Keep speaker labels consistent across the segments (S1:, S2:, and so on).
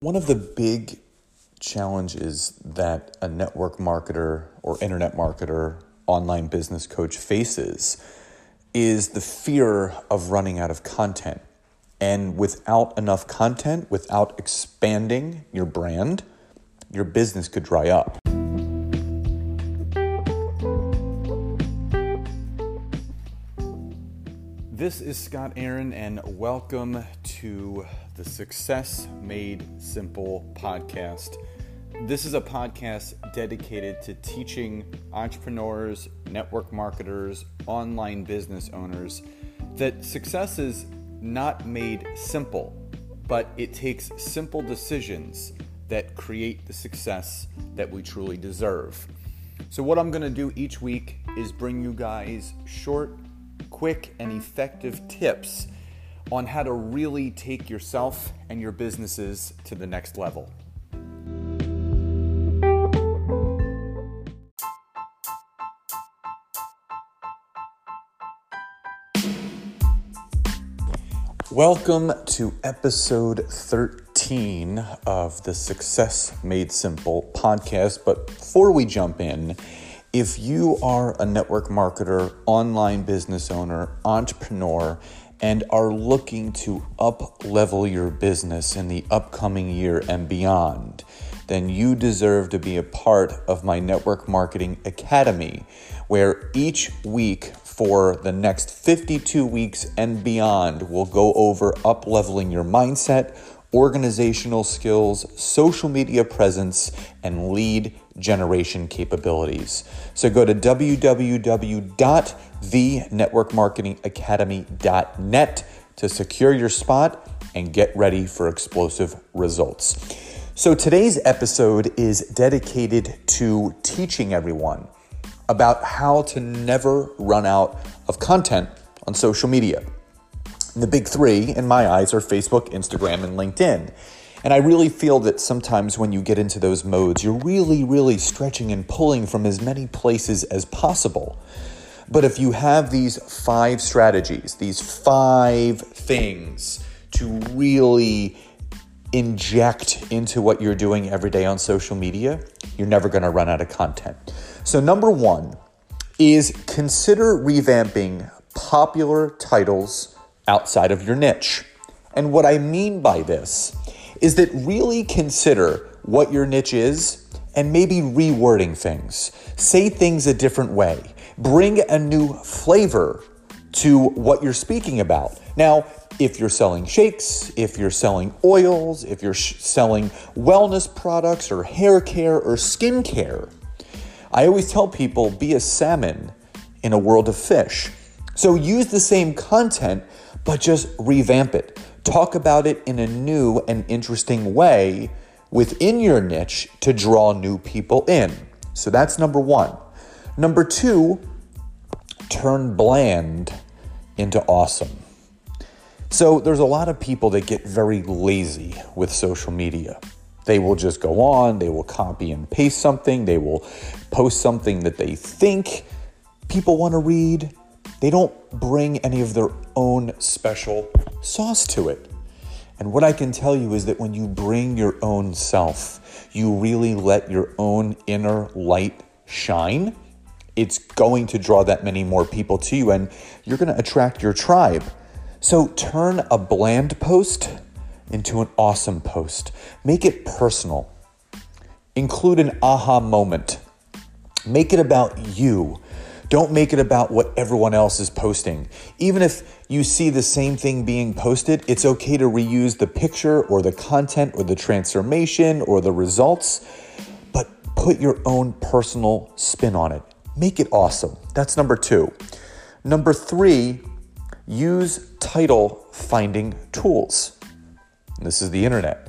S1: One of the big challenges that a network marketer or internet marketer, online business coach faces is the fear of running out of content. And without enough content, without expanding your brand, your business could dry up. This is Scott Aaron, and welcome to the Success Made Simple podcast. This is a podcast dedicated to teaching entrepreneurs, network marketers, online business owners that success is not made simple, but it takes simple decisions that create the success that we truly deserve. So, what I'm going to do each week is bring you guys short, quick, and effective tips on how to really take yourself and your businesses to the next level. Welcome to episode 13 of the Success Made Simple podcast. But before we jump in, if you are a network marketer, online business owner, entrepreneur, and are looking to up level your business in the upcoming year and beyond, then you deserve to be a part of my Network Marketing Academy, where each week for the next 52 weeks and beyond, we'll go over up leveling your mindset organizational skills, social media presence, and lead generation capabilities. So go to www.thenetworkmarketingacademy.net to secure your spot and get ready for explosive results. So today's episode is dedicated to teaching everyone about how to never run out of content on social media. And the big three, in my eyes, are Facebook, Instagram, and LinkedIn. And I really feel that sometimes when you get into those modes, you're really, really stretching and pulling from as many places as possible. But if you have these five strategies, these five things to really inject into what you're doing every day on social media, you're never going to run out of content. So, number one is consider revamping popular titles outside of your niche. And what I mean by this is that really consider what your niche is and maybe rewording things. Say things a different way. Bring a new flavor to what you're speaking about. Now, if you're selling shakes, if you're selling oils, if you're sh- selling wellness products or hair care or skin care, I always tell people be a salmon in a world of fish. So use the same content, but just revamp it. Talk about it in a new and interesting way within your niche to draw new people in. So that's number one. Number two, turn bland into awesome. So there's a lot of people that get very lazy with social media. They will just go on, they will copy and paste something, they will post something that they think people want to read, they don't bring any of their own special sauce to it. And what I can tell you is that when you bring your own self, you really let your own inner light shine, it's going to draw that many more people to you and you're going to attract your tribe. So turn a bland post into an awesome post. Make it personal. Include an aha moment. Make it about you. Don't make it about what everyone else is posting. Even if you see the same thing being posted, it's okay to reuse the picture or the content or the transformation or the results, but put your own personal spin on it. Make it awesome. That's number two. Number three, use title finding tools. This is the internet.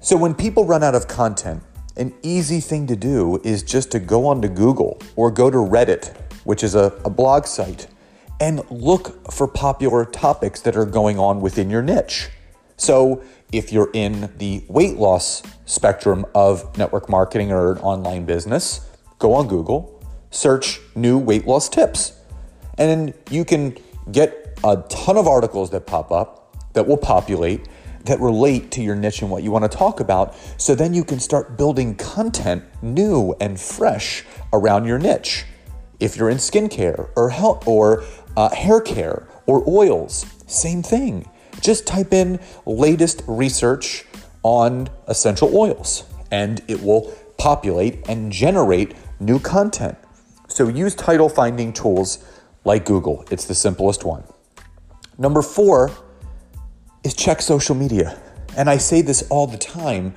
S1: So when people run out of content, an easy thing to do is just to go onto Google or go to Reddit, which is a, a blog site, and look for popular topics that are going on within your niche. So, if you're in the weight loss spectrum of network marketing or an online business, go on Google, search new weight loss tips, and you can get a ton of articles that pop up that will populate that relate to your niche and what you want to talk about. So then you can start building content new and fresh around your niche. If you're in skincare or health or uh, hair care or oils, same thing. Just type in latest research on essential oils and it will populate and generate new content. So use title finding tools like Google. It's the simplest one. Number four is check social media. And I say this all the time.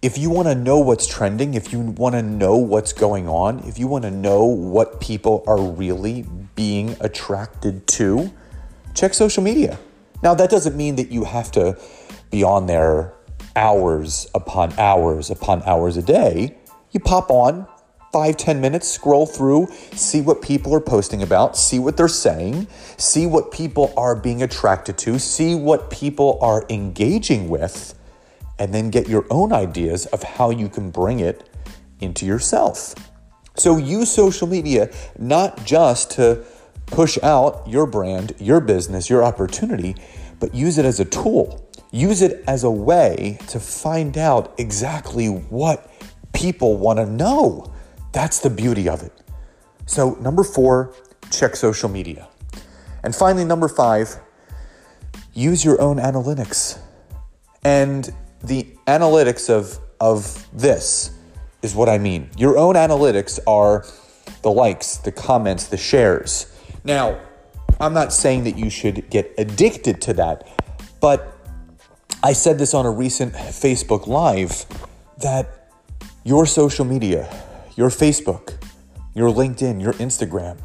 S1: If you want to know what's trending, if you want to know what's going on, if you want to know what people are really being attracted to, check social media. Now, that doesn't mean that you have to be on there hours upon hours upon hours a day. You pop on, five ten minutes, scroll through, see what people are posting about, see what they're saying, see what people are being attracted to, see what people are engaging with, and then get your own ideas of how you can bring it into yourself. So use social media not just to push out your brand, your business, your opportunity, but use it as a tool. Use it as a way to find out exactly what people want to know. That's the beauty of it. So, number four, check social media. And finally, number five, use your own analytics. And the analytics of, of this is what I mean. Your own analytics are the likes, the comments, the shares. Now, I'm not saying that you should get addicted to that, but I said this on a recent Facebook Live that your social media, your Facebook, your LinkedIn, your Instagram,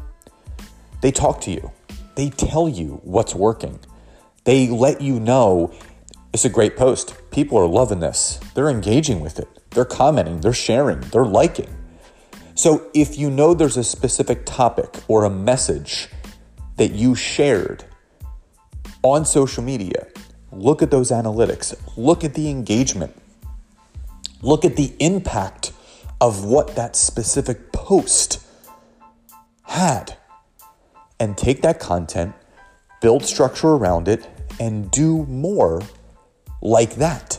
S1: they talk to you. They tell you what's working. They let you know it's a great post. People are loving this. They're engaging with it. They're commenting, they're sharing, they're liking. So if you know there's a specific topic or a message that you shared on social media, look at those analytics, look at the engagement, look at the impact of what that specific post had, and take that content, build structure around it, and do more like that.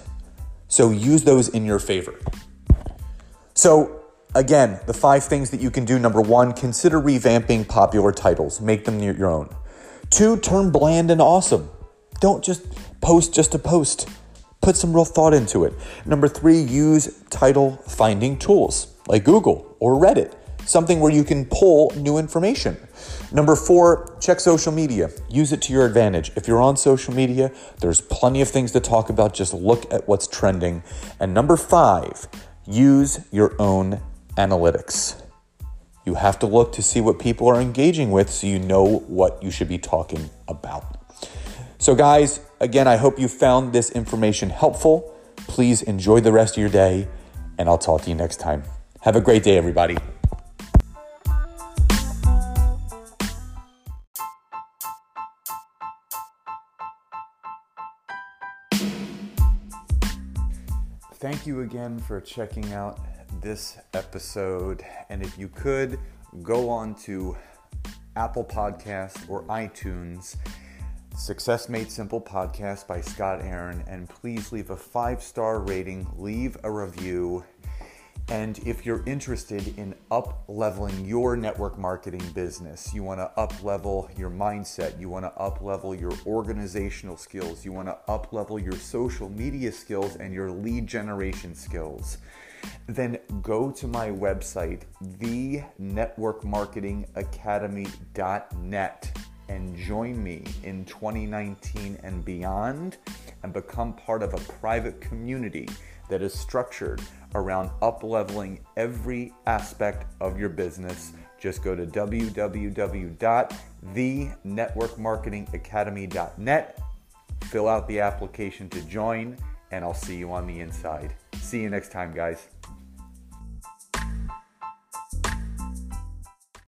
S1: So use those in your favor. So, again, the five things that you can do number one, consider revamping popular titles, make them your own. Two, turn bland and awesome. Don't just post just to post. Put some real thought into it. Number three, use title finding tools like Google or Reddit, something where you can pull new information. Number four, check social media. Use it to your advantage. If you're on social media, there's plenty of things to talk about. Just look at what's trending. And number five, use your own analytics. You have to look to see what people are engaging with so you know what you should be talking about. So, guys, again, I hope you found this information helpful. Please enjoy the rest of your day, and I'll talk to you next time. Have a great day, everybody. Thank you again for checking out this episode. And if you could, go on to Apple Podcast or iTunes Success Made Simple podcast by Scott Aaron. And please leave a five star rating, leave a review. And if you're interested in up leveling your network marketing business, you want to up level your mindset, you want to up level your organizational skills, you want to up level your social media skills and your lead generation skills, then go to my website, thenetworkmarketingacademy.net and join me in 2019 and beyond and become part of a private community that is structured around upleveling every aspect of your business. Just go to www.thenetworkmarketingacademy.net, fill out the application to join, and I'll see you on the inside. See you next time, guys.